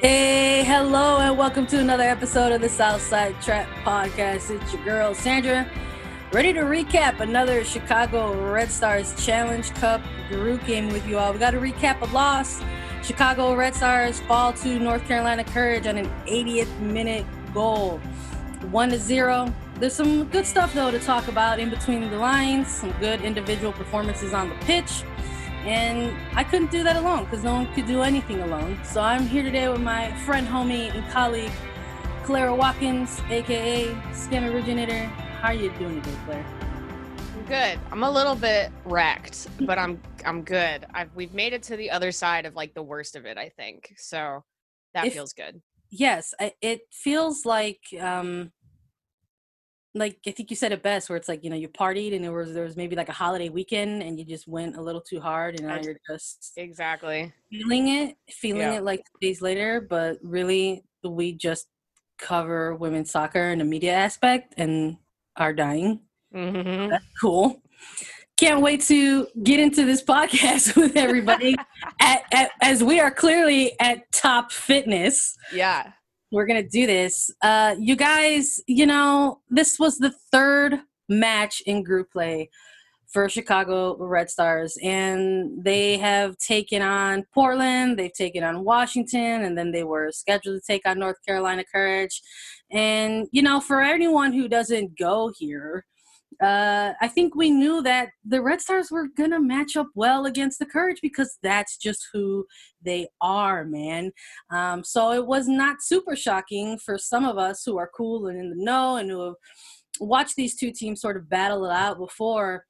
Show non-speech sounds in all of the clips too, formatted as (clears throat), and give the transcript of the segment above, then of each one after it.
Hey, hello, and welcome to another episode of the Southside Trap Podcast. It's your girl, Sandra, ready to recap another Chicago Red Stars Challenge Cup group game with you all. We got to recap a loss. Chicago Red Stars fall to North Carolina Courage on an 80th minute goal, one to zero. There's some good stuff though to talk about in between the lines. Some good individual performances on the pitch and I couldn't do that alone because no one could do anything alone. So I'm here today with my friend, homie, and colleague, Clara Watkins, aka Skin Originator. How are you doing today, Claire? I'm good. I'm a little bit wrecked, but I'm I'm good. I've we've made it to the other side of like the worst of it, I think. So that if, feels good. Yes, it feels like um like I think you said it best, where it's like you know you partied and there was there was maybe like a holiday weekend and you just went a little too hard and now you're just exactly feeling it, feeling yeah. it like days later. But really, we just cover women's soccer in the media aspect and are dying. Mm-hmm. That's cool. Can't wait to get into this podcast (laughs) with everybody (laughs) at, at, as we are clearly at top fitness. Yeah we're gonna do this. Uh, you guys, you know, this was the third match in group play for Chicago Red Stars, and they have taken on Portland, they've taken on Washington, and then they were scheduled to take on North Carolina Courage. And you know, for anyone who doesn't go here, uh, I think we knew that the Red Stars were going to match up well against the Courage because that's just who they are, man. Um, so it was not super shocking for some of us who are cool and in the know and who have watched these two teams sort of battle it out before,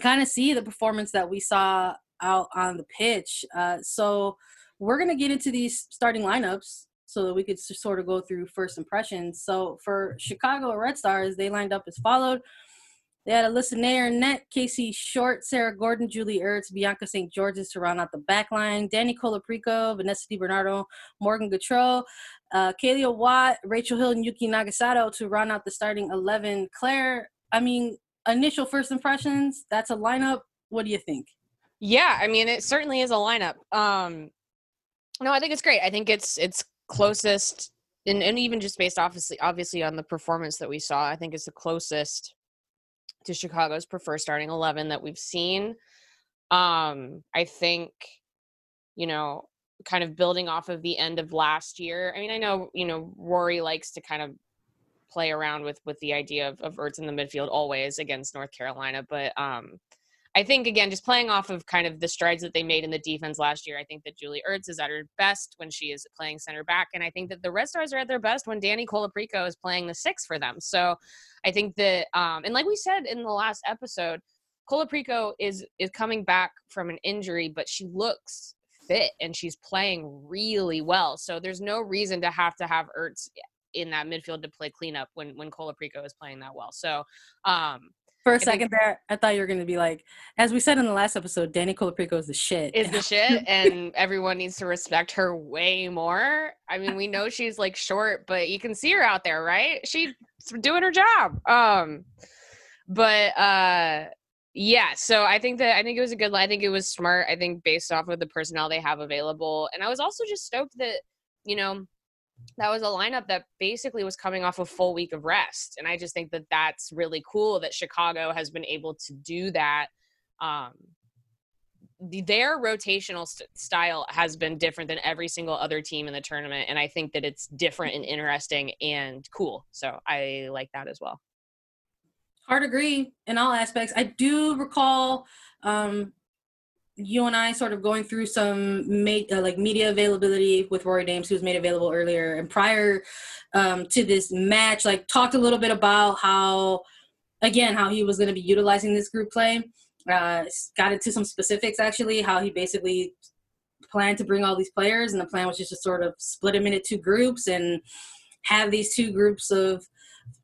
kind of see the performance that we saw out on the pitch. Uh, so we're going to get into these starting lineups so that we could sort of go through first impressions. So for Chicago Red Stars, they lined up as followed. They had Alyssa Naeher net, Casey Short, Sarah Gordon, Julie Ertz, Bianca St. Georges to round out the back line, Dani Colaprico, Vanessa DiBernardo, Morgan Gautrat, uh, Kealia Watt, Rachel Hill, and Yuki Nagasato to round out the starting 11. Claire, I mean, initial first impressions, that's a lineup. What do you think? Yeah, I mean, it certainly is a lineup. Um, no, I think it's great. I think it's it's closest, and, and even just based obviously obviously on the performance that we saw, I think it's the closest to Chicago's preferred starting 11 that we've seen. Um, I think, you know, kind of building off of the end of last year. I mean, I know, you know, Rory likes to kind of play around with with the idea of, of Ertz in the midfield always against North Carolina, but um, I think again, just playing off of kind of the strides that they made in the defense last year, I think that Julie Ertz is at her best when she is playing center back, and I think that the Red Stars are at their best when Dani Colaprico is playing the six for them. So I think that, um, and like we said in the last episode, Colaprico is is coming back from an injury, but she looks fit and she's playing really well. So there's no reason to have to have Ertz in that midfield to play cleanup when when Colaprico is playing that well. So um for a second there, I thought you were going to be like, as we said in the last episode, Dani Colaprico is the shit. Is the (laughs) shit, and everyone needs to respect her way more. I mean, we know she's like short, but you can see her out there, right? She's doing her job. Um, but uh, yeah. So I think that I think it was a good. I think it was smart. I think based off of the personnel they have available, and I was also just stoked that you know that was a lineup that basically was coming off a full week of rest. And I just think that that's really cool that Chicago has been able to do that. Um, their rotational st- style has been different than every single other team in the tournament. And I think that it's different and interesting and cool. So I like that as well. Hard agree in all aspects. I do recall um, you and I sort of going through some made, uh, like media availability with Rory Dames, who was made available earlier, and prior um, to this match, like talked a little bit about how, again, how he was going to be utilizing this group play. Uh, got into some specifics actually, how he basically planned to bring all these players, and the plan was just to sort of split them into two groups and have these two groups of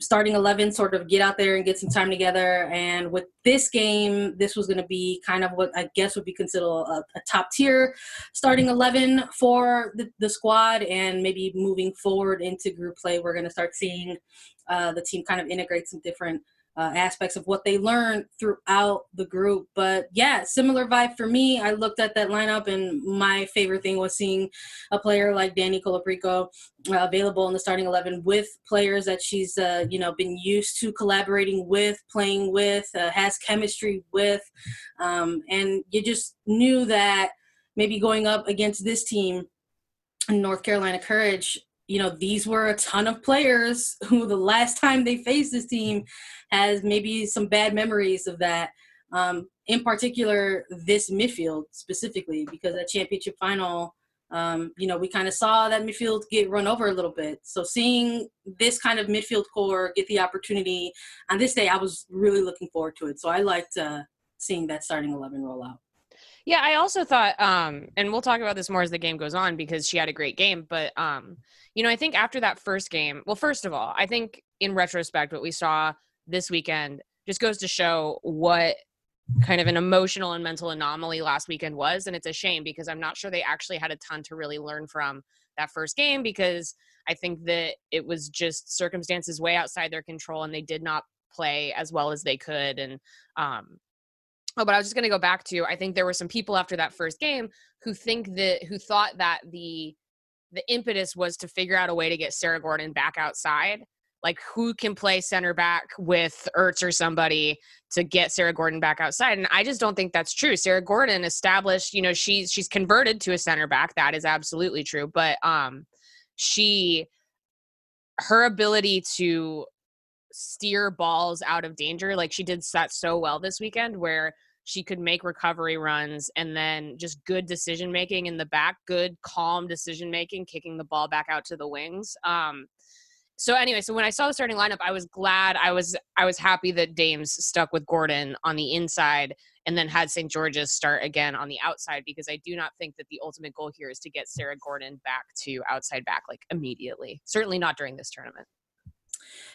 starting 11 sort of get out there and get some time together. And with this game this was going to be kind of what i guess would be considered a, a top tier starting 11 for the, the, squad and maybe moving forward into group play we're going to start seeing uh, the team kind of integrate some different uh, aspects of what they learned throughout the group. But yeah, similar vibe for me. I looked at that lineup, and my favorite thing was seeing a player like Dani Colaprico uh, available in the starting eleven with players that she's uh, you know been used to collaborating with, playing with, uh, has chemistry with, um, and you just knew that maybe going up against this team. North Carolina Courage, you know, these were a ton of players who the last time they faced this team has maybe some bad memories of that. Um, in particular, this midfield specifically, because that championship final, um, you know, we kind of saw that midfield get run over a little bit. So seeing this kind of midfield core get the opportunity on this day, I was really looking forward to it. So I liked uh, seeing that starting 11 roll out. Yeah, I also thought, um, and we'll talk about this more as the game goes on because she had a great game. But um, you know, I think after that first game, well, first of all, I think in retrospect, what we saw this weekend just goes to show what kind of an emotional and mental anomaly last weekend was. And it's a shame because I'm not sure they actually had a ton to really learn from that first game because I think that it was just circumstances way outside their control and they did not play as well as they could. And um, Oh, but I was just going to go back to I think there were some people after that first game who think that who thought that the the impetus was to figure out a way to get Sarah Gordon back outside. Like who can play center back with Ertz or somebody to get Sarah Gordon back outside. And I just don't think that's true. Sarah Gordon established, you know, she's she's converted to a center back. That is absolutely true. But um she her ability to steer balls out of danger, like she did that so well this weekend where she could make recovery runs and then just good decision making in the back, good calm decision making, kicking the ball back out to the wings. Um, so anyway, so when I saw the starting lineup, I was glad. I was I was happy that Dames stuck with Gordon on the inside and then had St. Georges start again on the outside because I do not think that the ultimate goal here is to get Sarah Gordon back to outside back like immediately. Certainly not during this tournament.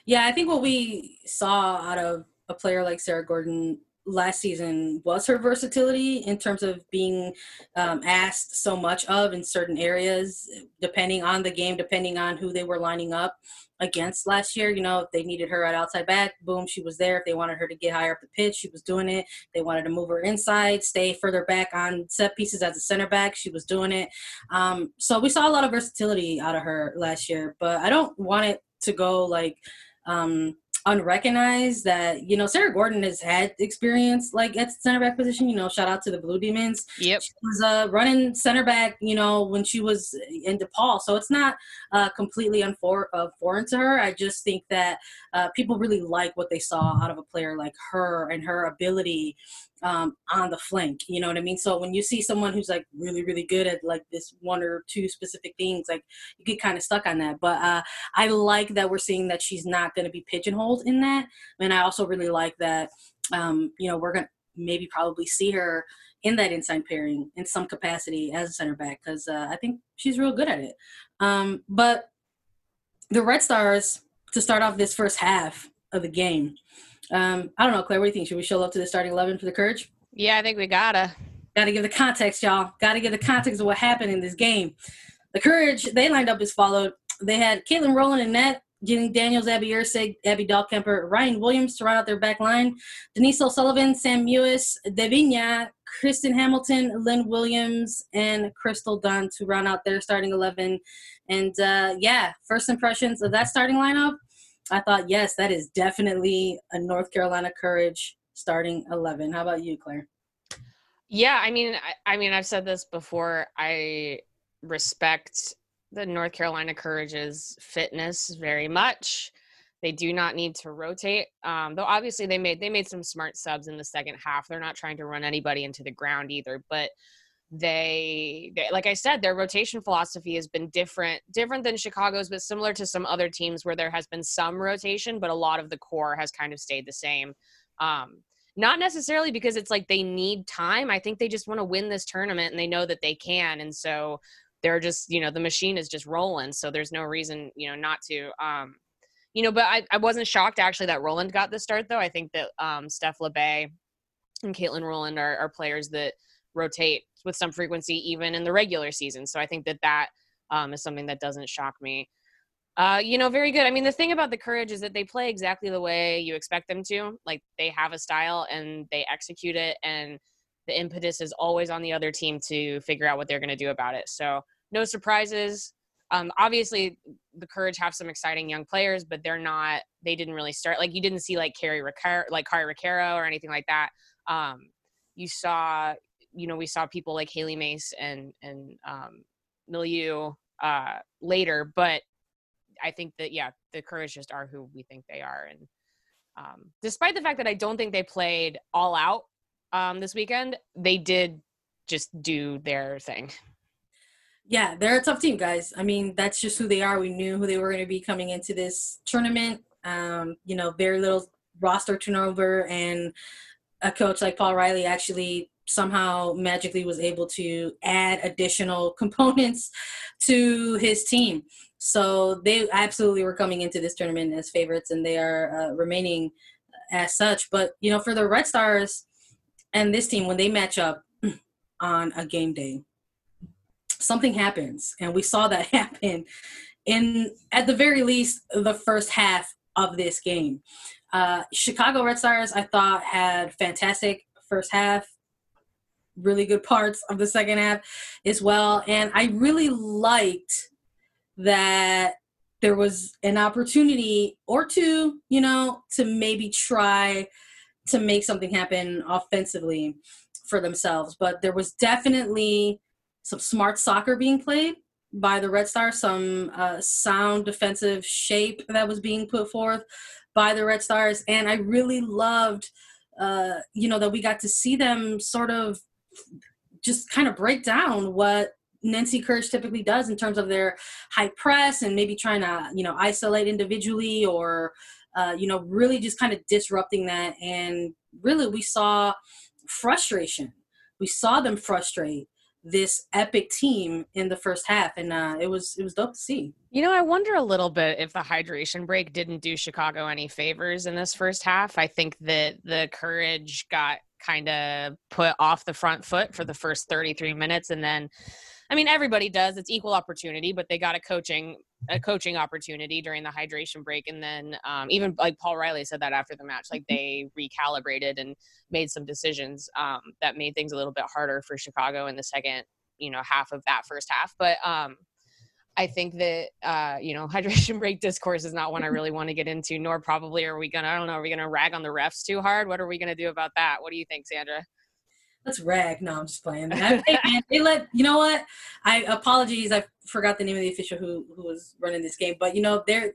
Yeah, I think what we saw out of a player like Sarah Gordon last season was her versatility in terms of being um, asked so much of in certain areas, depending on the game, depending on who they were lining up against last year. You know, if they needed her at outside back, boom, she was there. If they wanted her to get higher up the pitch, she was doing it. They wanted to move her inside, stay further back on set pieces as a center back, she was doing it. Um, so we saw a lot of versatility out of her last year, but I don't want it to go like um, unrecognized that you know Sarah Gordon has had experience like at center back position. You know, shout out to the Blue Demons. Yep, she was uh, running center back. You know, when she was in DePaul, so it's not uh, completely unfor- uh, foreign to her. I just think that uh, people really like what they saw out of a player like her and her ability um, on the flank. You know what I mean? So when you see someone who's like really, really good at like this one or two specific things, like you get kind of stuck on that. But uh, I like that we're seeing that she's not going to be pigeonholed in that. And I also really like that, um, you know, we're going to maybe probably see her in that inside pairing in some capacity as a center back because uh, I think she's real good at it. Um, but the Red Stars, to start off this first half of the game, um, I don't know, Claire. What do you think? Should we show up to the starting eleven for the Courage? Yeah, I think we gotta. Gotta give the context, y'all. Gotta give the context of what happened in this game. The Courage they lined up as followed. They had Katelyn Rowland and net, Jenny Daniels, Abby Erceg, Abby Dahlkemper, Ryan Williams to round out their back line. Denise O'Sullivan, Sam Mewis, Debinha, Kristen Hamilton, Lynn Williams, and Crystal Dunn to round out their starting 11. And uh, yeah, first impressions of that starting lineup – I thought, yes, that is definitely a North Carolina Courage starting 11. How about you, Claire? Yeah, I mean, I, I mean, I've said this before. I respect the North Carolina Courage's fitness very much. They do not need to rotate, um, though. Obviously, they made they made some smart subs in the second half. They're not trying to run anybody into the ground either, but they, they, like i said their rotation philosophy has been different different than chicago's but similar to some other teams where there has been some rotation but a lot of the core has kind of stayed the same. Um, not necessarily because it's like they need time. I think they just want to win this tournament and they know that they can and so they're just you know the machine is just rolling so there's no reason you know not to um, you know but I, I wasn't shocked actually that rowland got the start though. I think that um, steph labbé and katelyn rowland are, are players that rotate with some frequency even in the regular season. So I think that that um, is something that doesn't shock me. Uh, you know, very good. I mean, the thing about the courage is that they play exactly the way you expect them to. Like they have a style and they execute it, and the impetus is always on the other team to figure out what they're going to do about it. So no surprises. Um, obviously, the Courage have some exciting young players, but they're not. They didn't really start like you didn't see like Carrie Ricaro, like Kari Ricaro or anything like that. Um, you saw, you know, we saw people like Hailie Mace and and um, Milliet uh, later, but I think that yeah, the Courage just are who we think they are, and um, despite the fact that I don't think they played all out um, this weekend, they did just do their thing. Yeah, they're a tough team, guys. I mean, that's just who they are. We knew who they were going to be coming into this tournament. Um, you know, very little roster turnover, and a coach like Paul Riley actually somehow magically was able to add additional (laughs) components to his team. So they absolutely were coming into this tournament as favorites, and they are uh, remaining as such. But you know, for the Red Stars and this team, when they match up (clears throat) on a game day, something happens, and we saw that (laughs) happen in at the very least the first half of this game. Uh, Chicago Red Stars, I thought, had fantastic first half really good parts of the second half as well. And I really liked that there was an opportunity or two, you know, to maybe try to make something happen offensively for themselves. But there was definitely some smart soccer being played by the Red Stars, some uh, sound defensive shape that was being put forth by the Red Stars. And I really loved, uh, you know, that we got to see them sort of just kind of break down what NC Courage typically does in terms of their high press and maybe trying to, you know, isolate individually or, uh, you know, really just kind of disrupting that. And really, we saw frustration. We saw them frustrate this epic team in the first half, and uh, it was it was dope to see. You know, I wonder a little bit if the hydration break didn't do Chicago any favors in this first half. I think that the courage got kind of put off the front foot for the first 33 minutes and then I mean everybody does it's equal opportunity but they got a coaching a coaching opportunity during the hydration break and then um, even like Paul Riley said that after the match like mm-hmm. they recalibrated and made some decisions um, that made things a little bit harder for Chicago in the second you know half of that first half but um I think that uh, you know (laughs) hydration break discourse is not one I (laughs) really want to get into. Nor probably are we gonna. I don't know. Are we gonna rag on the refs too hard? What are we gonna do about that? What do you think, Sandra? Let's rag. No, I'm just playing. they let you know what? I apologies. I forgot the name of the official who who was running this game, but you know they're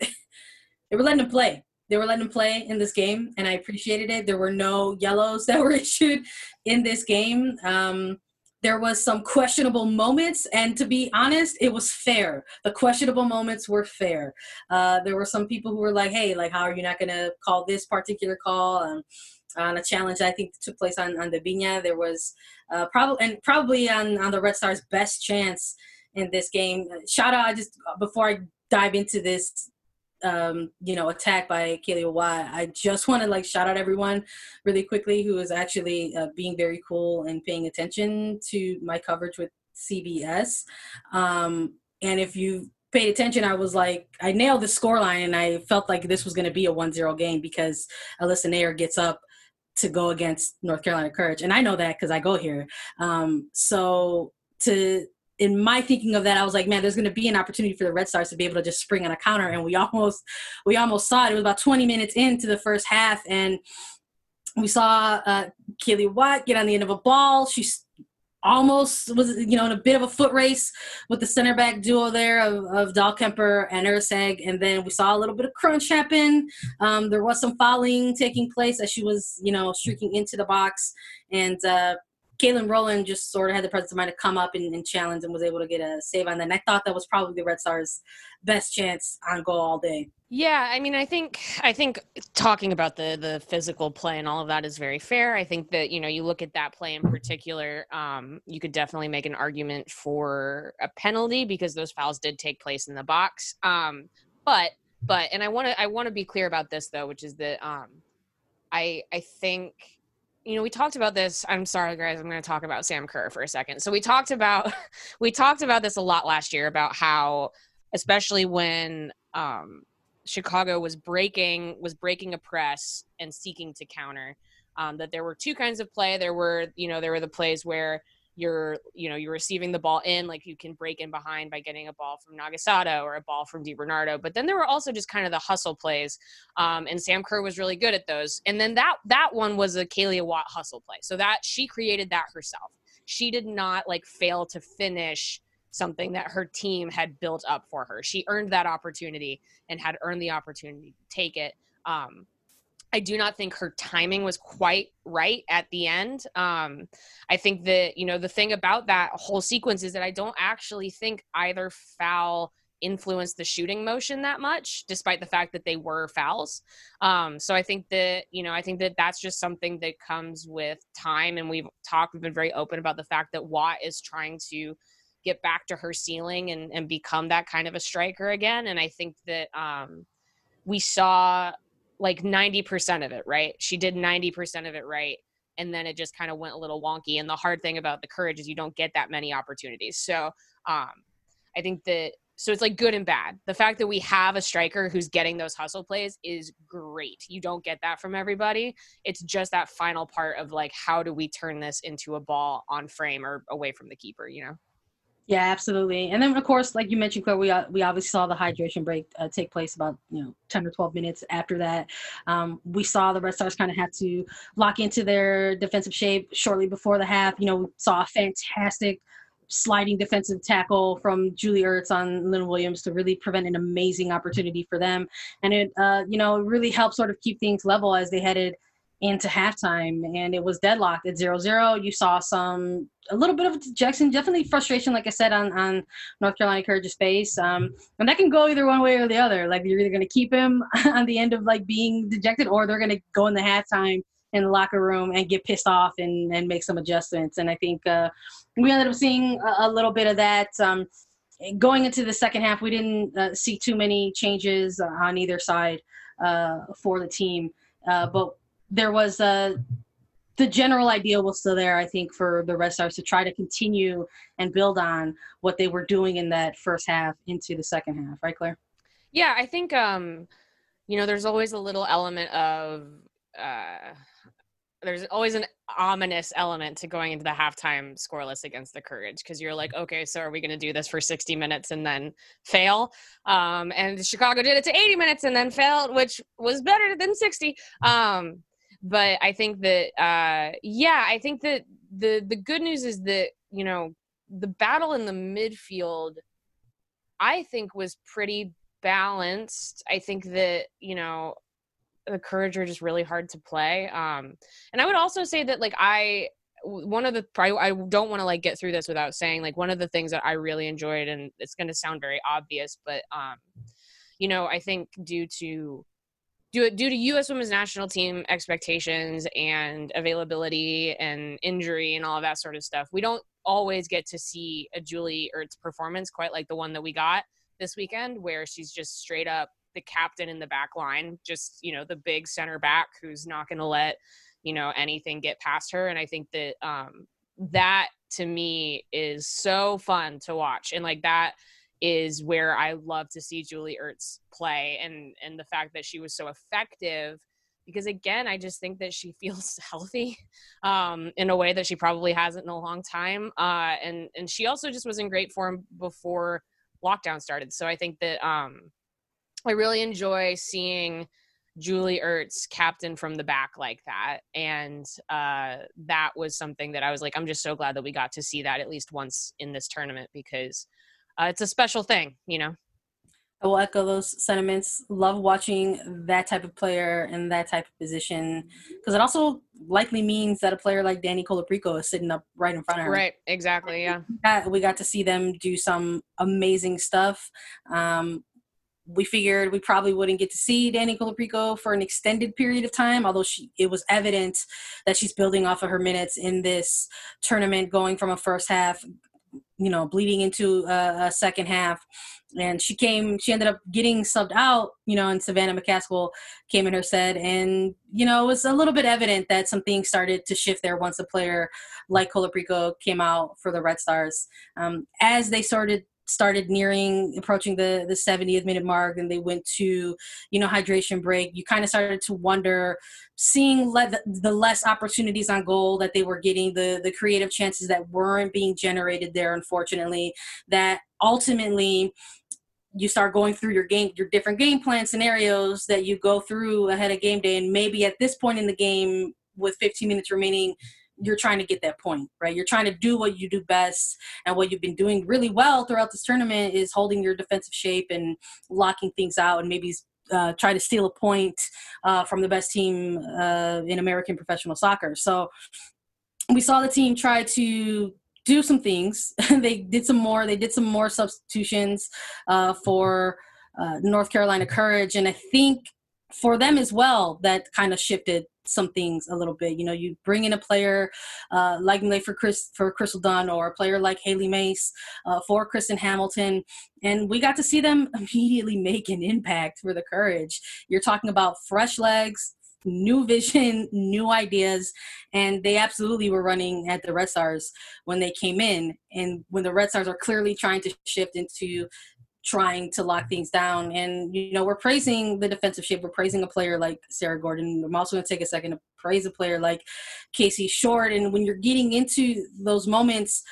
they were letting them play. They were letting them play in this game, and I appreciated it. There were no yellows (laughs) that were issued in this game. Um, there was some questionable moments and to be honest it was fair the questionable moments were fair uh, there were some people who were like hey like how are you not going to call this particular call um, on a challenge I think took place on, on Debinha. There was uh, probably and probably on, on the Red Stars' best chance in this game. Shout out! I just before I dive into this um, you know, attack by Kealia Watt. I just (laughs) want to like shout out everyone really quickly who is actually uh, being very cool and paying attention to my coverage with CBS. Um, and if you paid attention, I was like, I nailed the scoreline and I felt like this was going to be a 1-0 game because Alyssa Naeher gets up to go against North Carolina Courage. And I know that because I go here. Um, so to in my thinking of that, I was like, man, there's going to be an opportunity for the Red Stars to be able to just spring on a counter, and we almost, we almost saw it. It was about 20 minutes into the first half, and we saw uh, Kealia Watt get on the end of a ball. She almost was, you know, in a bit of a foot race with the center back duo there of, of Dahlkemper and Erceg, and then we saw a little bit of crunch happen. Um, there was some fouling taking place as she was, you know, streaking into the box, and uh, Katelyn Rowland just sort of had the presence of mind to come up and, and, challenge and was able to get a save on that. And I thought that was probably the Red Stars' best chance on goal all day. Yeah, I mean, I think I think talking about the the physical play and all of that is very fair. I think that you know you look at that play in particular, um, you could definitely make an argument for a penalty because those fouls did take place in the box. Um, but but and I want to I want to be clear about this though, which is that um, I I think you know we talked about this i'm sorry guys i'm going to talk about sam kerr for a second so we talked about (laughs) we talked about this a lot last year about how especially when um, Chicago was breaking was breaking a press and seeking to counter. Um, that there were two kinds of play. There were you know there were the plays where you're you know you're receiving the ball in like you can break in behind by getting a ball from Nagasato or a ball from DiBernardo. But then there were also just kind of the hustle plays, um, and Sam Kerr was really good at those. And then that that one was a Kealia Watt hustle play, so that she created that herself. She did not like fail to finish something that her team had built up for her. She earned that opportunity and had earned the opportunity to take it. Um, I do not think her timing was quite right at the end. Um, I think that, you know, the thing about that whole sequence is that I don't actually think either foul influenced the shooting motion that much, despite the fact that they were fouls. Um, so I think that, you know, I think that that's just something that comes with time. And we've talked, we've been very open about the fact that Watt is trying to get back to her ceiling and, and become that kind of a striker again. And I think that um, we saw like 90% of it right. She did 90% of it right. And then it just kind of went a little wonky. And the hard thing about the courage is you don't get that many opportunities. So um, I think that so it's like good and bad. The fact that we have a striker who's getting those hustle plays is great. You don't get that from everybody. It's just that final part of like how do we turn this into a ball on frame or away from the keeper, you know? Yeah, absolutely. And then, of course, like you mentioned, Claire, we uh, we obviously saw the hydration break uh, take place about you know ten or twelve minutes after that. Um, we saw the Red Stars kind of had to lock into their defensive shape shortly before the half. You know, we saw a fantastic sliding defensive tackle from Julie Ertz on Lynn Williams to really prevent an amazing opportunity for them, and it uh, you know really helped sort of keep things level as they headed into halftime and it was deadlocked at 0-0 you saw some a little bit of dejection definitely frustration like i said on, on north carolina courage's face um, and that can go either one way or the other. Like you're either going to keep him (laughs) on the end of like being dejected or they're going to go in the halftime in the locker room and get pissed off and, and make some adjustments. And i think uh, we ended up seeing a, a little bit of that um, going into the second half we didn't uh, see too many changes on either side uh, for the team. Uh, but there was a the general idea was still there, I think, for the Red Stars to try to continue and build on what they were doing in that first half into the second half, right, Claire? Yeah, I think um, you know, there's always a little element of uh there's always an ominous element to going into the halftime scoreless against the courage because you're like okay so are we going to do this for 60 minutes and then fail? Um, and chicago did it to 80 minutes and then failed which was better than 60 um, but I think that uh, yeah, I think that the the good news is that you know the battle in the midfield, I think was pretty balanced. I think that you know the courage are just really hard to play. Um, and I would also say that like I one of the I, don't want to like get through this without saying like one of the things that I really enjoyed and it's going to sound very obvious but um you know I think due to due, due to U.S. Women's National Team expectations and availability and injury and all of that sort of stuff, we don't always get to see a Julie Ertz performance quite like the one that we got this weekend, where she's just straight up the captain in the back line, just you know the big center back who's not going to let you know anything get past her. And I think that um, that to me is so fun to watch, and like that is where I love to see Julie Ertz play and and the fact that she was so effective because again I just think that she (laughs) feels healthy um, in a way that she probably hasn't in a long time uh, and and she also just was in great form before lockdown started. So I think that um, I really enjoy seeing Julie Ertz captain from the back like that. And uh, that was something that I was like I'm just so glad that we got to see that at least once in this tournament because uh, it's a special thing, you know. I will echo those sentiments. Love watching that type of player in that type of position because it also likely means that a player like Dani Colaprico is sitting up right in front of her. Right, exactly, yeah. We got to see them do some amazing stuff. Um, we figured we probably wouldn't get to see Dani Colaprico for an extended period of time, although she it was evident that she's building off of her minutes in this tournament, going from a first half you know, bleeding into a, a, second half. And she came, she ended up getting subbed out, you know, and Savannah McCaskill came in her set. And, you know, it was a little bit evident that some things started to shift there once a player like Colaprico came out for the Red Stars. Um, as they started started nearing approaching the the 70th minute mark and they went to you know hydration break you kind of started to wonder seeing le- the less opportunities on goal that they were getting the the creative chances that weren't being generated there unfortunately that ultimately you start going through your game your different game plan scenarios that you go through ahead of game day and maybe at this point in the game with 15 minutes remaining you're trying to get that point right you're trying to do what you do best and what you've been doing really well throughout this tournament is holding your defensive shape and locking things out and maybe uh, try to steal a point uh, from the best team uh, in american professional soccer so we saw the team try to do some things. (laughs) they did some more. They did some more substitutions uh, for uh, North Carolina Courage, and I think for them as well, that kind of shifted some things a little bit. You know, you bring in a player uh, like for Chris for Crystal Dunn or a player like Hailie Mace uh, for Kristen Hamilton, and we got to see them (laughs) immediately make an impact for the Courage. You're talking about fresh legs, new vision, (laughs) new ideas, and they absolutely were running at the Red Stars when they came in. And when the Red Stars are clearly trying to shift into trying to lock things down. And you know, we're praising the defensive shape. We're praising a player like Sarah Gordon. I'm also going to take a second to praise a player like Casey Short. And when you're getting into those moments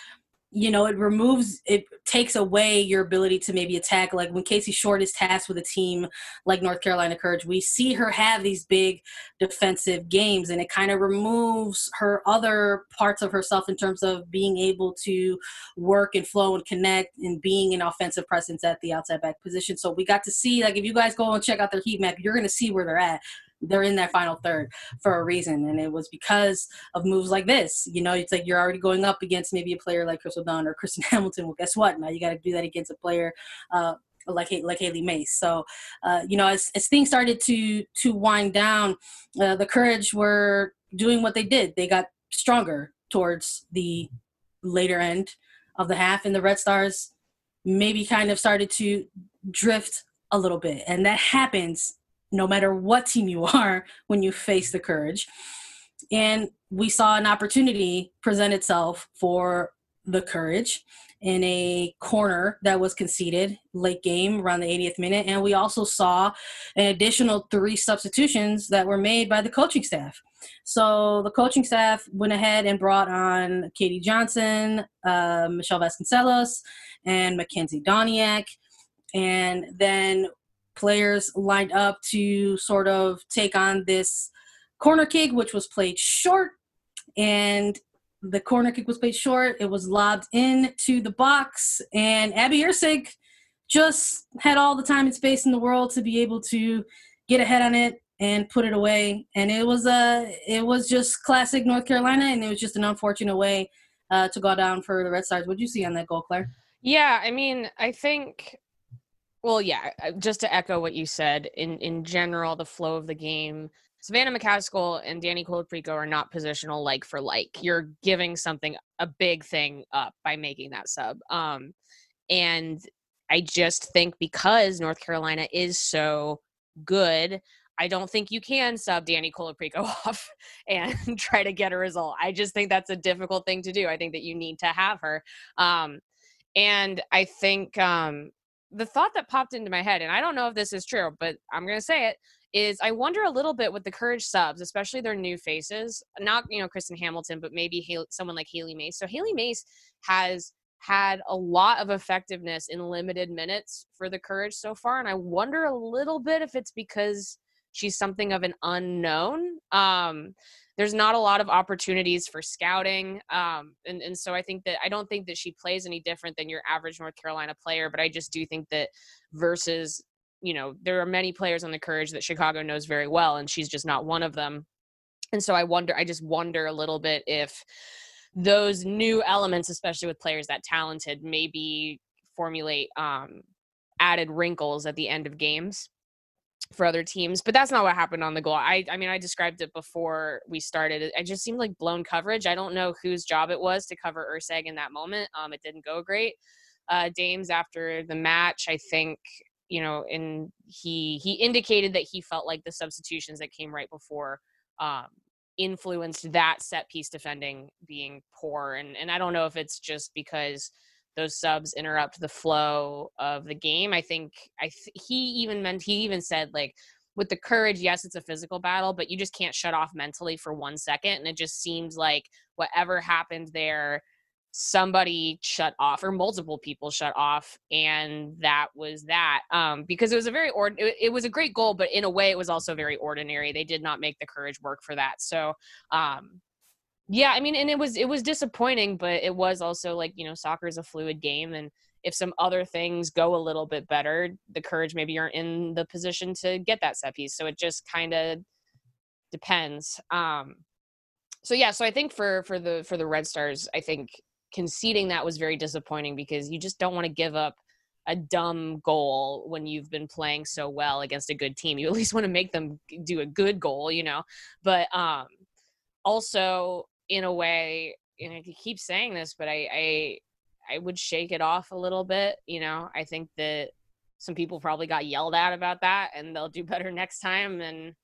you know, it removes, it takes away your ability to maybe attack. Like when Casey Short is tasked with a team like North Carolina Courage, we see her have these big defensive games, and it kind of removes her other parts of herself in terms of being able to work and flow and connect and being an offensive presence at the outside back position. So we got to see, like, if you guys go and check out their heat map, you're going to see where they're at they're in that final third for a reason. And it was because of moves like this. You know, it's like you're already going up against maybe a player like Crystal Dunn or Kristen (laughs) Hamilton. Well, guess what? Now you got to do that against a player uh, like like Hailie Mace. So, uh, you know, as, as things started to to wind down, uh, the Courage were doing what they did. They got stronger towards the later end of the half, and the Red Stars maybe kind of started to drift a little bit, and that happens no matter what team you (laughs) are when you face the courage. And we saw an opportunity present itself for the courage in a corner that was conceded late game around the 80th minute. And we also saw an additional three substitutions that were made by the coaching staff. So the coaching staff went ahead and brought on Katie Johnson, uh, Michele Vasconcelos, and Makenzy Doniak. And then players lined up to sort of take on this corner kick, which was played short. And the corner kick was played short. It was lobbed into the box, and Abby Erceg just had all the time and space in the world to be able to get ahead on it and put it away. And it was a, uh, it was just classic North Carolina, and it was just an unfortunate way uh, to go down for the Red Stars. What do you see on that goal, Claire? Yeah, I mean, I think well, yeah, just to echo what you said, in in general, the flow of the game, Savannah McCaskill and Dani Colaprico are not positional like for like. You're giving something a big thing up by making that sub. Um, and I just think because North Carolina is so good, I don't think you can sub Dani Colaprico (laughs) off and (laughs) try to get a result. I just think that's a difficult thing to do. I think that you need to have her. Um, and I think um, the thought that popped into my head, and I don't know if this is true, but I'm going to say it, is I wonder a little bit with the Courage subs, especially their new faces, not, you know, Kristen Hamilton, but maybe someone like Hailie Mace. So Hailie Mace has had a lot of effectiveness in limited minutes for the Courage so far. And I wonder a little bit if it's because she's something of an unknown. Um, there's not a lot of opportunities for scouting. Um, and, and so I think that I don't think that she plays any different than your average North Carolina player, but I just do think that versus, you know, there are many players on the courage that Chicago knows very well, and she's just not one of them. And so I wonder, I just wonder a little bit if those new elements, especially with players that talented, maybe formulate um, added wrinkles at the end of games for other teams, but that's not what happened on the goal. I I mean I described it before we started. It, just seemed like blown coverage. I don't know whose job it was to cover Erceg in that moment. Um, it didn't go great. Uh, Dames after the match, I think you know, and he he indicated that he felt like the substitutions that came right before um, influenced that set piece defending being poor. And and I don't know if it's just because those subs interrupt the flow of the game. I think I th- he even meant he even said like with the courage, yes, it's a physical battle, but you just can't shut off mentally for one second. And it just seems like whatever happened there, somebody shut off or multiple people shut off, and that was that. Um, because it was a very ord- it, it was a great goal, but in a way, it was also very ordinary. They did not make the courage work for that. So, um, yeah, I mean, and it was it was disappointing, but it was also like you know, soccer is a fluid game, and if some other things go a little bit better, the courage maybe aren't in the position to get that set piece. So it just kind of depends. Um, so yeah, so I think for for the for the Red Stars, I think conceding that was very disappointing because you just don't want to give up a dumb goal when you've been playing so well against a good team. You at least want to make them do a good goal, you know. But um also in a way, and I keep saying this, but I, I I would shake it off a little bit. You know, I think that some people probably got yelled at about that, and they'll do better (laughs) next time. And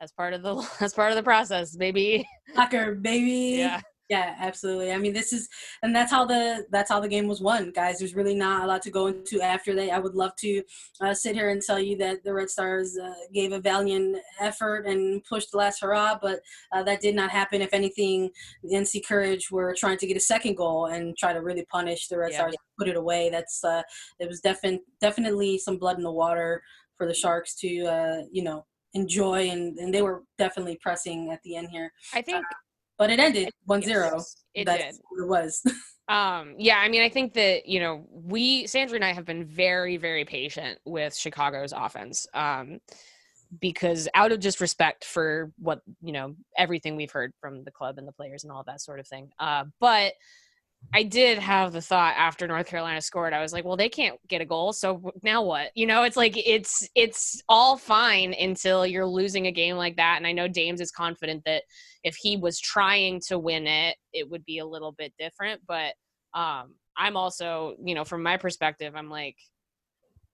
that's part of the (laughs) that's part of the process, baby. Soccer, baby. Yeah. Yeah, absolutely. I mean, this is, and that's how the that's how the game was won, guys. There's really not a lot to go into after that. I would love to uh, sit here and tell you that the Red Stars uh, gave a valiant effort and pushed the last hurrah, but uh, that did not happen. If anything, the NC Courage were trying to get a second goal and try to really punish the Red yeah. Stars, put it away. That's uh, it was definitely definitely some blood in the water for the Sharks to uh, you know enjoy and, and they were definitely pressing at the end here. I think but it ended 1-0. It That's did. it was. (laughs) um yeah i mean i think that you know we sandra and i have been very very patient with chicago's offense um because out of just respect for what you know everything we've heard from the club and the players and all that sort of thing uh but I did have the thought after North Carolina scored. I was like, well, they can't get a goal, so now what? You know, it's like it's it's all fine until you're losing a game like that. And I know Dames is confident that if he was trying to win it, it would be a little bit different. But um, I'm also, you know, from my perspective, I'm like,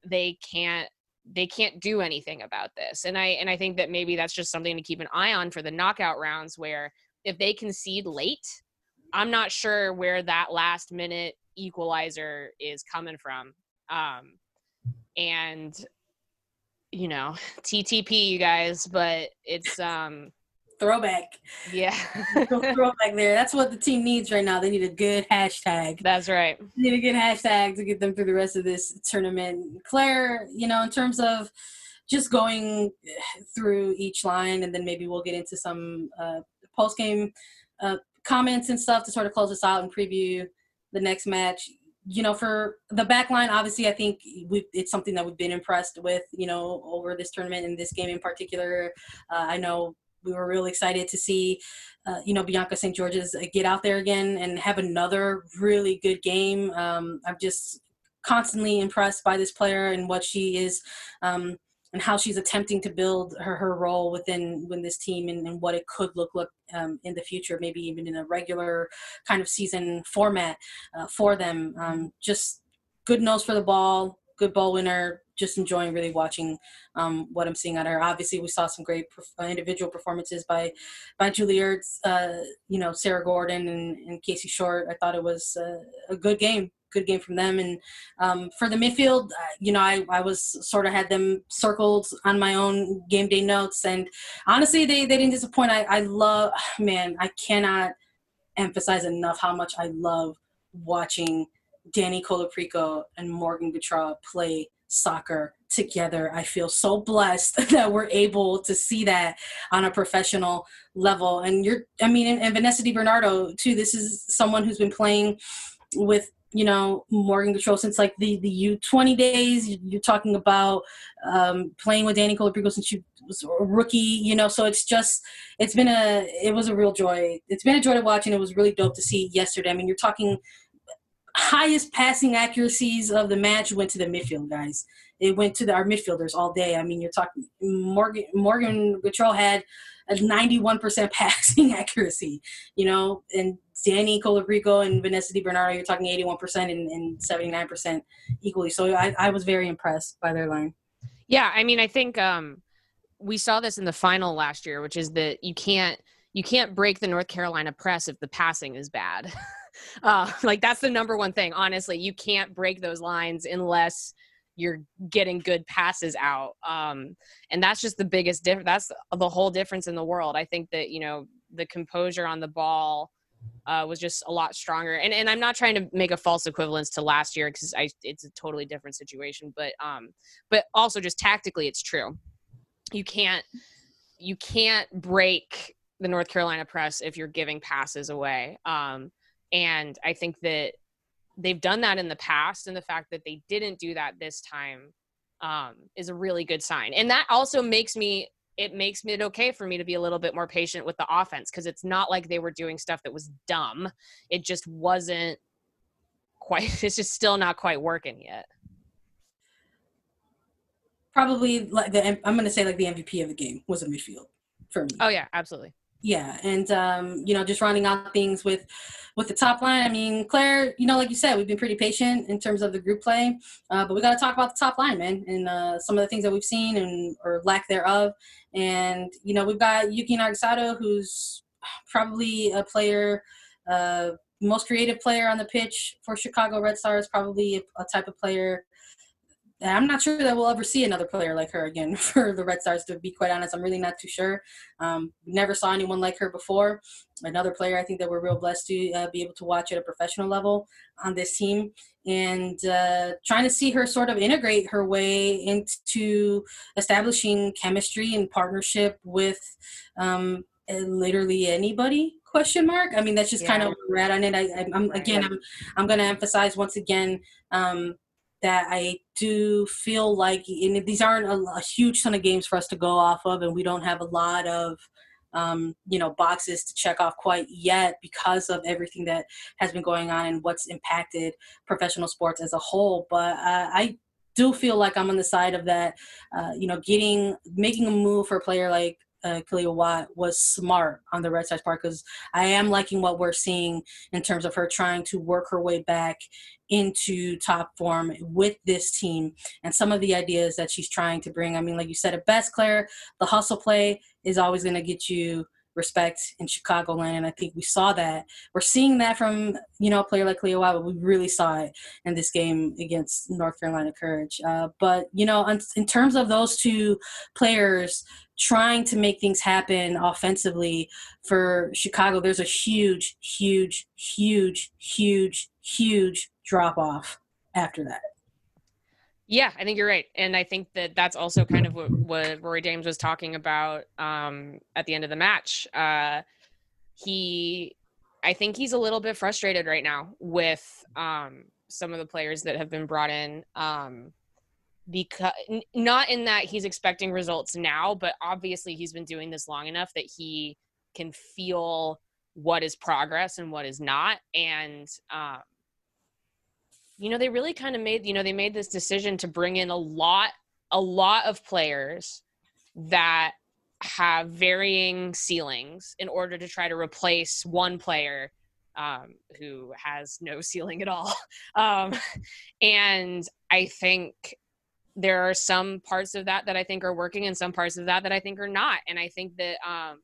they can't they can't do anything about this. And I and I think that maybe that's just something to keep an eye on for the knockout rounds where if they concede late I'm not sure where that last minute equalizer is coming from. Um, and you know, (laughs) TTP, you guys, but it's um throwback. Yeah, (laughs) throwback there. That's what the team needs right now. They need a good hashtag. That's right. They need a good hashtag to get them through the rest of this tournament. Claire, you know, in terms of just going through each line, and then maybe we'll get into some uh, post game uh, comments and stuff to sort of close us out and preview the next match. You know, for the back line, obviously, I think we it's something that we've been impressed with. You know, over this tournament and this game in particular. Uh, I know we were really excited to see, uh, you know, Bianca St. Georges get out there again and have another really good game. Um, I'm just constantly impressed by this player and what she is um, and how she's attempting to build her, her role within within this team and, and what it could look like um, in the future, maybe even in a regular kind of season format uh, for them. Um, just good nose for the ball, good ball winner. Just enjoying really watching um, what I'm seeing on her. Obviously, we saw some great uh, individual performances by by Julie Ertz, uh, you know, Sarah Gordon and, and Casey Short. I thought it was uh, a good game good game from them. And um, for the midfield, uh, you know, I, I was sort of had them circled on my own game day notes. And honestly, they, they didn't disappoint. I, I love, (sighs) man, I cannot emphasize enough how much I love watching Dani Colaprico and Morgan Gautrat play soccer together. I feel so blessed (laughs) that we're able to see that on a professional level. And you're, I mean, and, and Vanessa DiBernardo too. This is someone who's been playing with you know Morgan Gautrat since like the the U twenty days. You're talking about um, playing with Dani Colaprico since she was a rookie. You know, so it's just it's been a it was a real joy. It's been a joy to watch, and it was really dope to see yesterday. I mean, you're talking highest passing accuracies of the match went to the midfield guys. It went to the, our midfielders all day. I mean, you're talking Morgan Morgan Gautrat had a 91% (laughs) passing accuracy, you know, and Dani Colaprico and Vanessa DiBernardo, you're talking 81% and, and 79% equally. So I, I was very impressed by their line. Yeah, I mean, I think um, we saw this in the final last year, which is that you can't you can't break the North Carolina press if the passing is bad. (laughs) Uh, like that's the number one thing. Honestly, you can't break those lines unless you're getting good passes out. Um, and that's just the biggest difference. That's the whole difference in the world. I think that you know the composure on the ball uh, was just a lot stronger. And and I'm not trying to make a false equivalence to last year because I it's a totally different situation. But um, but also just tactically, it's true. You can't you can't break the North Carolina press if you're giving passes away. Um, and I think that they've done that in the past, and the fact that they didn't do that this time um, is a really good sign. And that also makes me it makes it okay for me to be a little bit more patient with the offense because it's not like they were doing stuff that was dumb. It just wasn't quite. (laughs) It's just still not quite working yet. Probably like the I'm going to say like the MVP of the game was a midfield for me. Oh yeah, absolutely. Yeah, and um, you know, just rounding out things with with the top line. I mean, Claire, you know, like you said, we've been pretty patient in terms of the group play, uh, but we got to talk about the top line, man, and uh, some of the things that we've seen and or lack thereof. And you know, we've got Yuki Nagasato, who's probably a player, uh, most creative player on the pitch for Chicago Red Stars. Probably a, a type of player I'm not sure that we'll ever see another player like her again (laughs) for the Red Stars. To be quite honest, I'm really not too sure. Um, never saw anyone like her before. Another player I think that we're real blessed to uh, be able to watch at a professional level on this team, and uh, trying to see her sort of integrate her way into establishing chemistry and partnership with um, literally anybody question mark i mean that's just yeah. kind of where we're at on it I, am again i'm i'm going to emphasize once again um, that I do feel like, and these aren't a, a, huge ton of games for us to go off of, and we don't have a lot of, um, you know, boxes to check off quite yet because of everything that has been going on and what's impacted professional sports as a whole. But uh, I do feel like I'm on the side of that, uh, you know, getting, making a move for a player like uh, Watt was smart on the Red Stars part because I am liking what we're seeing in terms of her trying to work her way back into top form with this team and some of the ideas that she's trying to bring. I mean, like you said, at best, Claire, the hustle play is always going to get you respect in Chicagoland, and I think we saw that. We're seeing that from you know a player like Cleo but we really saw it in this game against North Carolina Courage. Uh, but you know, in terms of those two players trying to make things happen offensively for Chicago, there's a huge, huge, huge, huge, huge drop off after that. Yeah, I think you're right, and I think that that's also kind of what, what Rory Dames was talking about um, at the end of the match. Uh, he, I think he's a little bit frustrated right now with um, some of the players that have been brought in. Um, because not in that he's expecting results now, but obviously he's been doing this long enough that he can feel what is progress and what is not, and um, you know, they really kind of made, you know, they made this decision to bring in a lot, a lot of players that have varying ceilings in order to try to replace one player um, who has no (laughs) ceiling at all. Um, and I think there are some parts of that that I think are working and some parts of that that I think are not. And I think that um,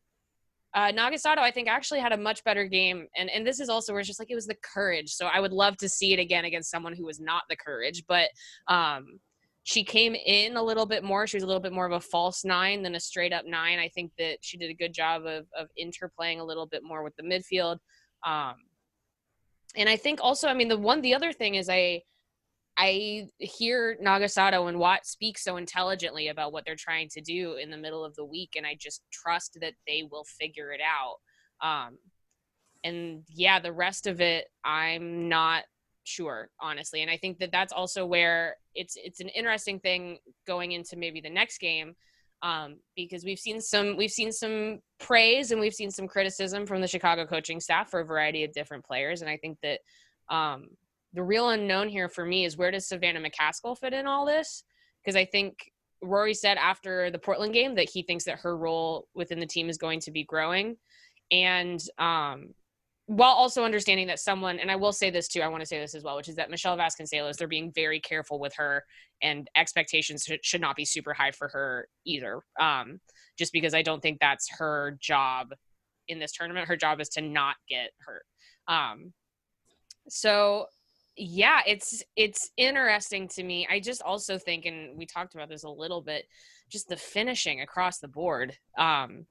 uh, Nagasato, I think, actually had a much better game, and and this is also where it's just like it was the courage. So I would love to see it again against someone who was not the courage, but um, she came in a little bit more. She was a little bit more of a false nine than a straight up nine. I think that she did a good job of of interplaying a little bit more with the midfield. Um, and I think also, I mean, the one, the other thing is I I hear Nagasato and Watt speak so intelligently about what they're trying to do in the middle of the week, and I just trust that they will figure it out. Um, and yeah, the rest of it, I'm not sure, honestly. And I think that that's also where it's it's an interesting thing going into maybe the next game, um, because we've seen some we've seen some praise and we've seen some criticism from the Chicago coaching staff for a variety of different players, and I think that. Um, the real unknown here for me is where does Savannah McCaskill fit in all this? Because I think Rory said after the Portland game that he thinks that her role within the team is going to be growing. And um, while also understanding that someone, and I will say this too, I want to say this as well, which is that Michele Vasconcelos, they're being very careful with her, and expectations should not be super high for her either. Um, just because I don't think that's her job in this tournament. Her job is to not get hurt. Um, So yeah, it's it's interesting to me. I just also think, and we talked about this a little bit, just the finishing across the board. Um,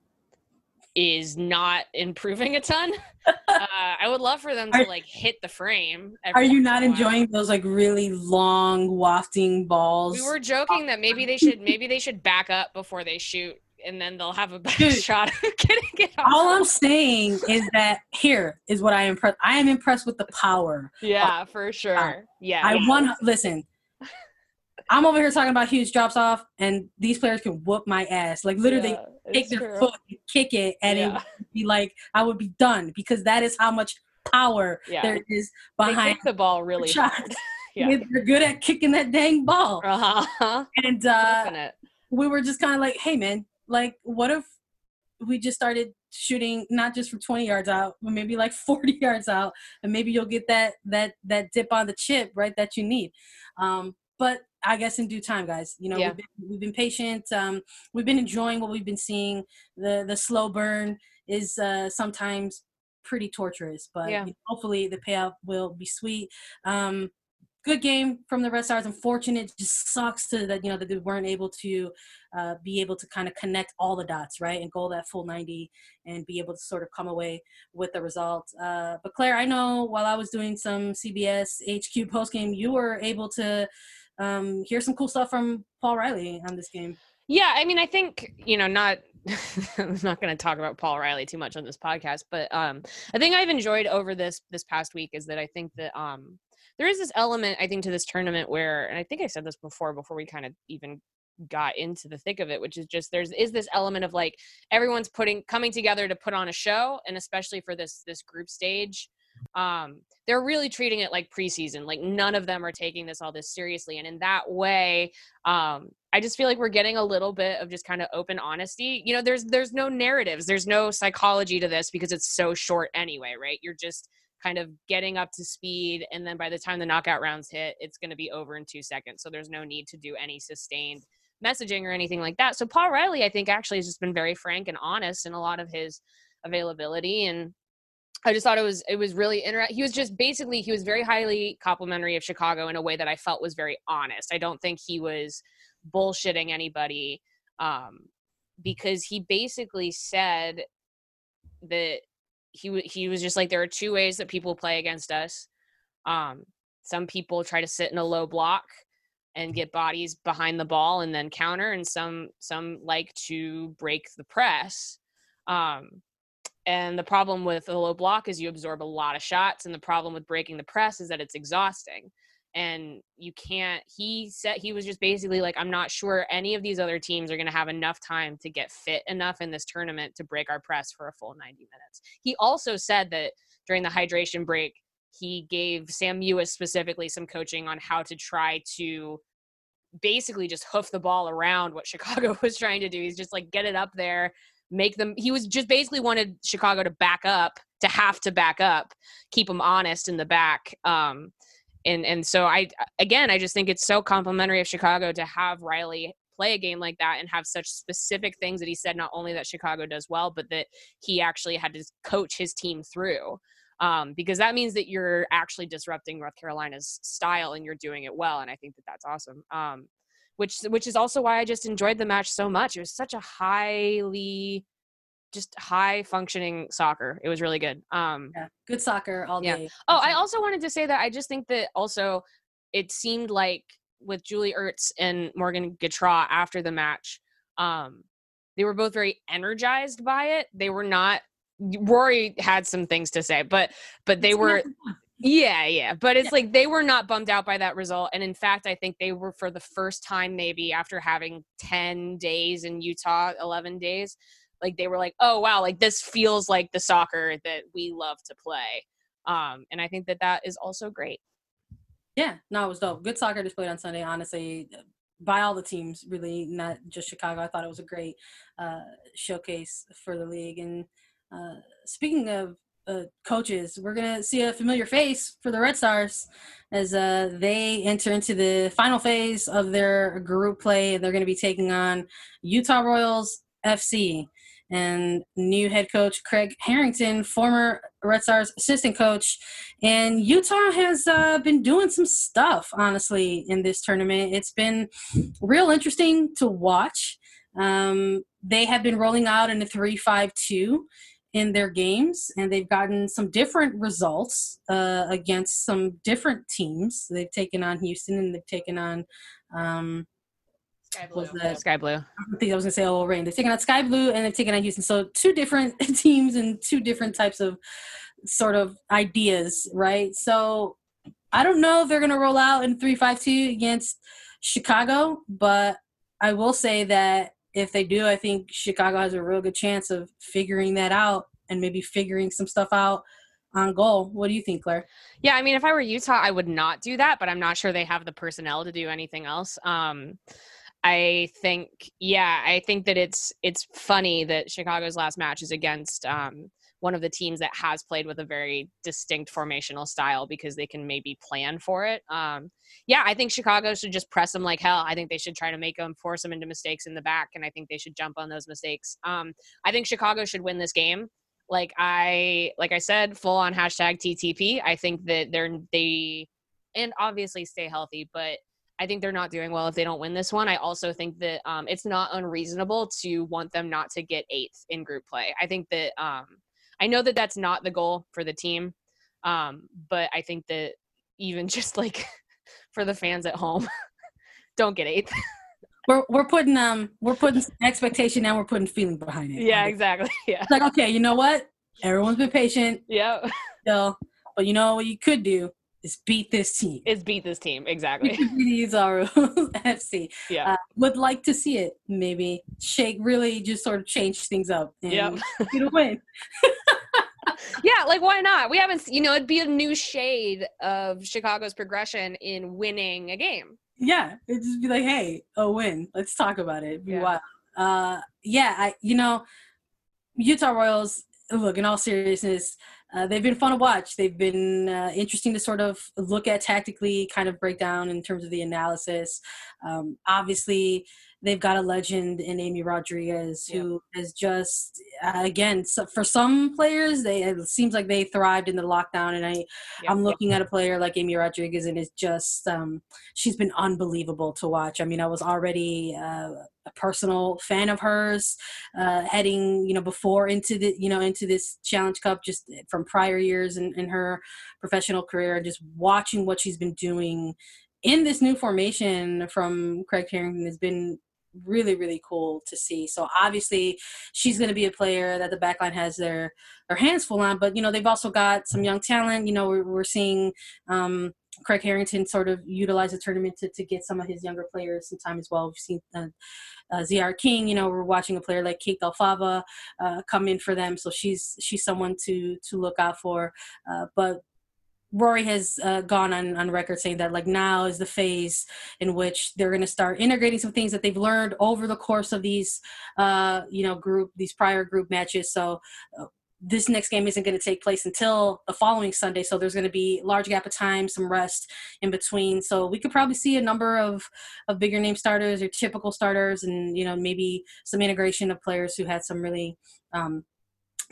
is not (laughs) improving a ton. uh, I would love for them to like hit the frame. Are you not enjoying those like really long wafting balls? We were joking that maybe they should maybe they should back up before they shoot and then they'll have a better Dude, shot of (laughs) getting it off. All I'm saying is that here is what I am impressed. I am impressed with the power. Yeah, for sure. Yeah. I want listen. I'm over here talking about huge drops off, and these players can whoop my ass. Like literally, yeah, take their true. foot, kick it, and yeah. it would be like I would be done because that is how much power yeah. there is behind the ball. Really, hard. (laughs) (laughs) yeah. they're good at kicking that dang ball. Uh-huh. And uh, we were just kind of like, hey man, like what if we just started shooting not just from 20 yards out but maybe like (laughs) 40 yards out and maybe you'll get that that that dip on the chip right that you need um but I guess in due time, guys. You know, yeah. we've, been, we've, been, patient. Um, we've been enjoying what we've been seeing. The the slow burn is uh, sometimes pretty torturous, but yeah. hopefully the payoff will be sweet. Um, good game from the Red Stars. Unfortunate, just sucks to that you know that they weren't able to uh, be able to kind of connect all the dots, right, and go that full 90 and be able to sort of come away with the result. Uh, but Claire, I know while I was doing some CBS HQ post game, you were able to um, hear some cool stuff from Paul Riley on this game. Yeah, I mean, I think you know, not (laughs) I'm not going to talk about Paul Riley too much on this podcast, but um, I think I've enjoyed over this this past week is that I think that um, there is this element I think to this tournament where, and I think I said this before before we kind of even got into the thick of it which is just there's is this element of like everyone's putting coming together to put on a show and especially for this this group stage um, they're really treating it like preseason. Like none of them are taking this all this seriously. And in that way, um, I just feel like we're getting a little bit of just kind of open honesty. You know, there's there's no narratives, there's no psychology to this because it's so short anyway, right? You're just kind of getting up to speed and then by the time the knockout rounds hit it's going to be over in two seconds so there's no need to do any sustained messaging or anything like that so paul riley i think actually has just been very frank and honest in a lot of his availability and I just thought it was it was really interesting. He was just basically he was very highly complimentary of Chicago in a way that I felt was very honest. I don't think he was bullshitting anybody um, because he basically said that he he was just like there are two ways that people play against us. Um, some people try to sit in a low block and get bodies behind the ball and then counter, and some some like to break the press. Um, and the problem with a low block is you absorb a lot of shots. And the problem with breaking the press is that it's exhausting. And you can't, he said, he was just basically like, I'm not sure any of these other teams are going to have enough time to get fit enough in this tournament to break our press for a full 90 minutes. He also said that during the hydration break, he gave Sam Mewis specifically some coaching on how to try to basically just hoof the ball around what (laughs) Chicago was trying to do. He's just like, get it up there, make them he was just basically wanted chicago to back up to have to back up keep them honest in the back um and and so i again i just think it's so complimentary of chicago to have riley play a game like that and have such specific things that he said not only that chicago does well but that he actually had to coach his team through um, because that means that you're actually disrupting north carolina's style and you're doing it well and i think that that's awesome um, which which is also why I just enjoyed the match so much. It was such a highly just high functioning soccer. It was really good. Um yeah, good soccer all yeah. day. Oh, I also wanted to say that I just think that also it seemed like with Julie Ertz and Morgan Gautrat after the match, um, they were both very energized by it. They were not Rory had some things to say, but but they were yeah, yeah. But it's yeah. like they were not bummed out by that result. And in fact, I think they were for the first time, maybe after having 10 days in Utah, 11 days, like they were like, oh, wow, like this feels like the soccer that we love to play. Um, and I think that that is also great. Yeah, no, it was dope. Good soccer displayed on Sunday, honestly, by all the teams, really, not just Chicago. I thought it was a great uh, showcase for the league. And uh, speaking of uh, coaches. We're gonna see a familiar face for the Red Stars as uh, they enter into the final phase of their group play. They're going to be taking on Utah Royals FC, and new head coach Craig Harrington, former Red Stars assistant coach. And Utah has uh, been doing some stuff, honestly, in this tournament. It's been real interesting to watch. Um, they have been rolling out in a 3 5 2 in their games, and they've gotten some different results uh, against some different teams. They've taken on Houston and they've taken on. Um, Sky Blue. that, Sky Blue. I think I was gonna say oh rain. They've taken out Sky Blue and they've taken out Houston. So two different (laughs) teams and two different types of sort of ideas, right? So I don't know if they're gonna roll out in three five two against Chicago, but I will say that if they do, I think Chicago has a real good chance of figuring that out and maybe figuring some stuff out on goal. What do you think, Claire? Yeah, I mean, if I were Utah, I would not do that, but I'm not sure they have the personnel to do anything else. Um, I think, yeah, I think that it's it's funny that Chicago's last match is against um, one of the teams that has played with a very distinct formational style because they can maybe plan for it. Um, yeah, I think Chicago should just press them like hell. I think they should try to make them force them into mistakes in the back, and I think they should jump on those mistakes. Um, I think Chicago should win this game. Like I like I said, full on hashtag TTP. I think that they're they and obviously stay healthy, but I think they're not doing well if they don't win this one. I also think that um, it's not unreasonable to want them not to get eighth in group play. I think that um, I know that that's not the goal for the team, um, but I think that even (laughs) just like for the fans at home, (laughs) don't get eighth. (laughs) we're we're putting um we're putting expectation and we're putting feeling behind it. Yeah, exactly. Yeah. It's like okay, you know what? Everyone's been patient. Yeah. So, but you know what you could do is beat this team. Is beat this team exactly. These are FC. Yeah. Uh, would like to see it maybe shake really just sort of change things up. Yeah. (laughs) Get a win (laughs) yeah, like why not? We haven't, you know, it'd be a new shade of Chicago's progression in winning a game. Yeah, it'd just be like, hey, a win. Let's talk about it. be yeah. wild. Uh, yeah, I, you know, Utah Royals. Look, in all seriousness, uh, they've been fun to watch. They've been uh, interesting to sort of look at tactically, kind of break down in terms of the analysis. Um, obviously, they've got a legend in Amy Rodriguez who yeah. is just uh, again so for some players they it seems like they thrived in the lockdown and I yeah. I'm looking at a player like Amy Rodriguez and it's just um, she's been unbelievable to watch. I mean I was already uh, a personal fan of hers uh, heading you know before into the you know into this Challenge Cup just from prior years in, in her professional career and just watching what she's been doing in this new formation from Craig Harrington has been really really cool to see so obviously she's going to be a player that the backline has their their hands full on but you know they've also got some young talent you know we're, we're seeing um, Craig Harrington sort of utilize the tournament to, to get some of his younger players some time as well. We've seen uh, uh, Tziarra King, you know, we're watching a player like Kate Del Fava uh, come in for them. So she's she's someone to to look out for. Uh, but Rory has uh, gone on, on record saying that like now is the phase in which they're going to start integrating some things that they've learned over the course of these, uh, you know, group these prior group matches. So uh, this next game isn't going to take place until the following Sunday. So there's going to be large gap of time, some rest in between. So we could probably see a number of of bigger name starters or typical starters, and you know maybe some integration of players who had some really um,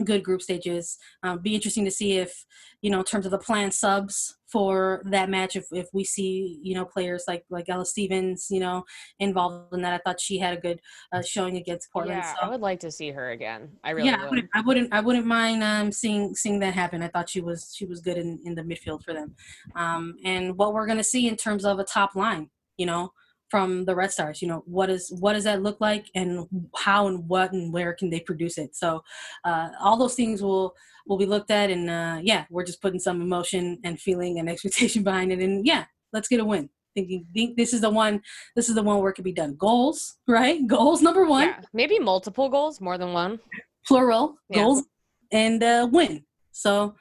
good group stages. Um, be interesting to see if, you know, in terms of the planned subs for that match, if, if we see, you know, players like like Ella Stevens, you know, involved in that. I thought she had a good uh, showing against Portland. Yeah, so, I would like to see her again. I really yeah, would. I, wouldn't, I wouldn't. I wouldn't mind um, seeing seeing that happen. I thought she was she was good in in the midfield for them. Um, and what we're gonna see in terms of a top line, you know from the Red Stars. You know, what is what does that look like, and how and what and where can they produce it? So, uh, all those things will will be looked at, and uh, yeah, we're just putting some emotion and feeling and (laughs) expectation behind it, and yeah, let's get a win. Thinking, think this is the one. This is the one where it can be done. Goals, right? (laughs) Goals number one. Yeah, maybe multiple goals, more than one. Plural yeah. goals and uh, win. So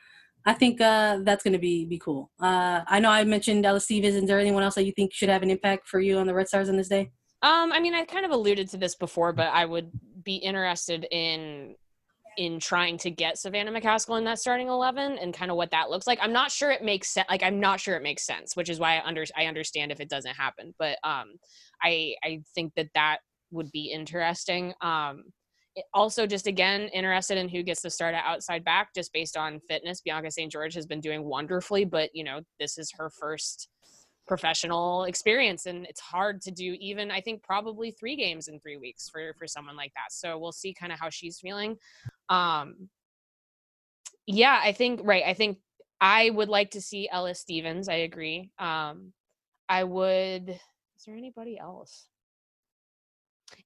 I think uh, that's going to be be cool. Uh, I know I mentioned Ella Stevens. Is there anyone else that you think should have an impact for you on the Red Stars on this day? Um, I mean, I kind of alluded to this before, but I would be interested in in trying to get Savannah McCaskill in that starting eleven and kind of what that looks like. I'm not sure it makes sense. Like, I'm not sure it makes sense, which is why I under I understand if it doesn't happen. But um, I I think that that would be interesting. Um, also, just again, interested in who gets to start at outside back just based on fitness. Bianca St. Georges has been doing wonderfully, but you know, this is her first professional experience and it's hard to do even i think probably three games in three weeks for for someone like that so we'll see kind of how she's feeling um yeah i think right i think i would like to see ellis stevens i agree um i would is there anybody else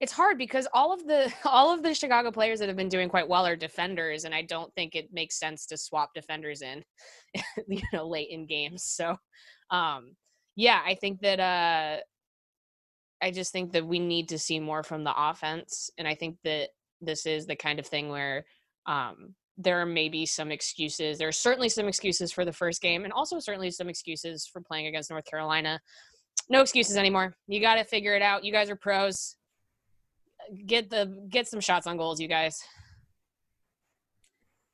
it's hard because all of the (laughs) all of the Chicago players that have been doing quite well are defenders, and I don't think it makes sense to swap defenders in, (laughs) you know, late in games. So, um, yeah, I think that uh, I just think that we need to see more from the offense, and I think that this is the kind of thing where um, there are maybe some excuses. There are certainly some excuses for the first game, and also certainly some excuses for playing against North Carolina. No excuses anymore. You got to figure it out. You guys are pros get the get some shots on goals, you guys.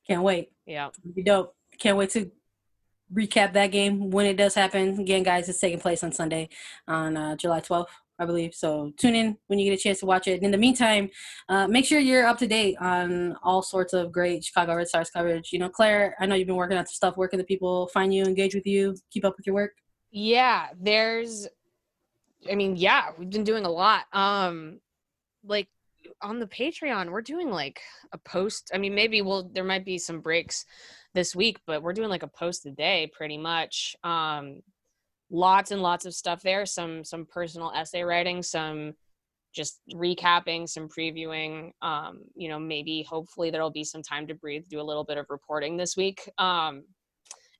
Can't wait. Yeah, It'll be dope. Can't wait to recap that game when it does happen. Again, guys, it's taking place on Sunday, on uh, July 12th, I believe. So tune in when you get a chance to watch it. In the meantime, uh, make sure you're up to date on all sorts of great Chicago Red Stars coverage. You know, Claire, I know you've been working on some stuff. Where can the people find you, engage with you, keep up with your work? Yeah, there's. I mean, yeah, we've been doing a lot. Um, like on the Patreon, we're doing like a post. I mean, maybe we'll there might be some breaks this week, but we're doing like a post a day pretty much. Um lots and lots of stuff there, some some personal essay writing, some just recapping, some previewing. Um, you know, maybe hopefully there'll be some time to breathe, do a little bit of reporting this week. Um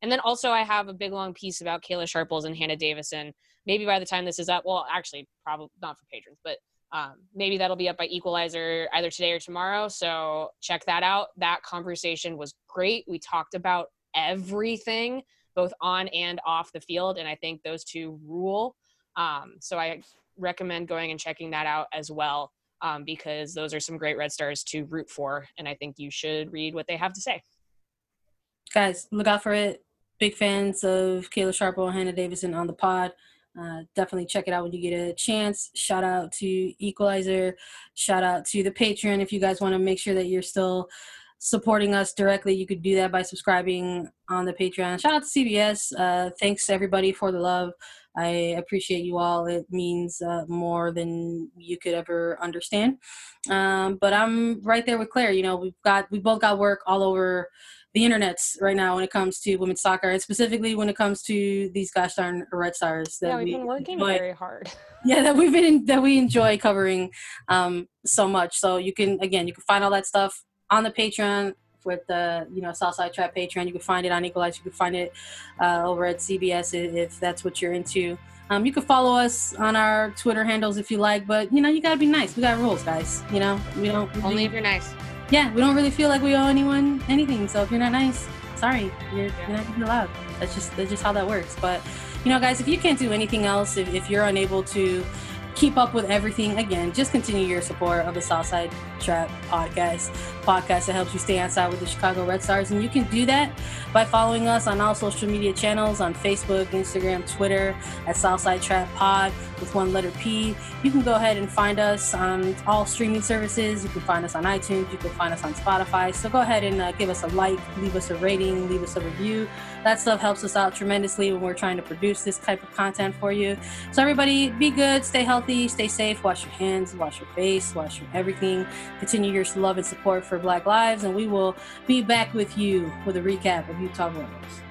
and then also I have a big long piece about Kayla Sharples and Hannah Davison. Maybe by the time this is up, well, actually, probably not for patrons, but um, maybe that'll be up by Equalizer either today or tomorrow. So check that out. That conversation was great. We talked about everything, both on and off the field. And I think those two rule. Um, so I recommend going and checking that out as well um, because those are some great Red Stars to root for. And I think you should read what they have to say. Guys, look out for it. Big fans of Kayla Sharples and Hannah Davison on the pod. Uh, definitely check it out when you get a chance. Shout out to Equalizer. Shout out to the Patreon. If you guys want to make sure that you're still supporting us directly, you could do that by subscribing on the Patreon. Shout out to CBS. Uh, thanks everybody for the love. I appreciate you all. It means uh, more than you could ever understand. Um, but I'm right there with Claire. You know, we've got we both got work all over the internets right now when it comes to women's soccer, and specifically when it comes to these gosh darn Red Stars. That yeah, we've we been working enjoy. very hard. (laughs) Yeah, that we've been that we enjoy covering um, so much. So you can again, you can find all that stuff on the Patreon with the you know Southside Trap Patreon. You can find it on Equalize. You can find it uh, over at CBS if that's what you're into. Um, you can follow us on our Twitter handles if you like, but you know you gotta be nice. We got rules, guys. You know we don't only if you're nice yeah, we don't really feel like we owe anyone anything. So if you're not nice, sorry, you're, you're not be allowed. That's just that's just how that works. But you know, guys, if you can't do anything else, if, if you're unable to keep up with everything. Again, just continue your support of the Southside Trap podcast, podcast that helps you stay outside with the Chicago Red Stars. And you can do that by following us on all social media channels on Facebook, Instagram, Twitter at Southside Trap Pod with one letter P. You can go ahead and find us on all streaming services. You can find us on iTunes. You can find us on Spotify. So go ahead and uh, give us a like, leave us a rating, leave us a review. That stuff helps us out tremendously when we're trying to produce this type of content for you. So everybody, be good, stay healthy, stay safe, wash your hands, wash your face, wash your everything. Continue your love and support for Black Lives, and we will be back with you with a recap of Utah Royals.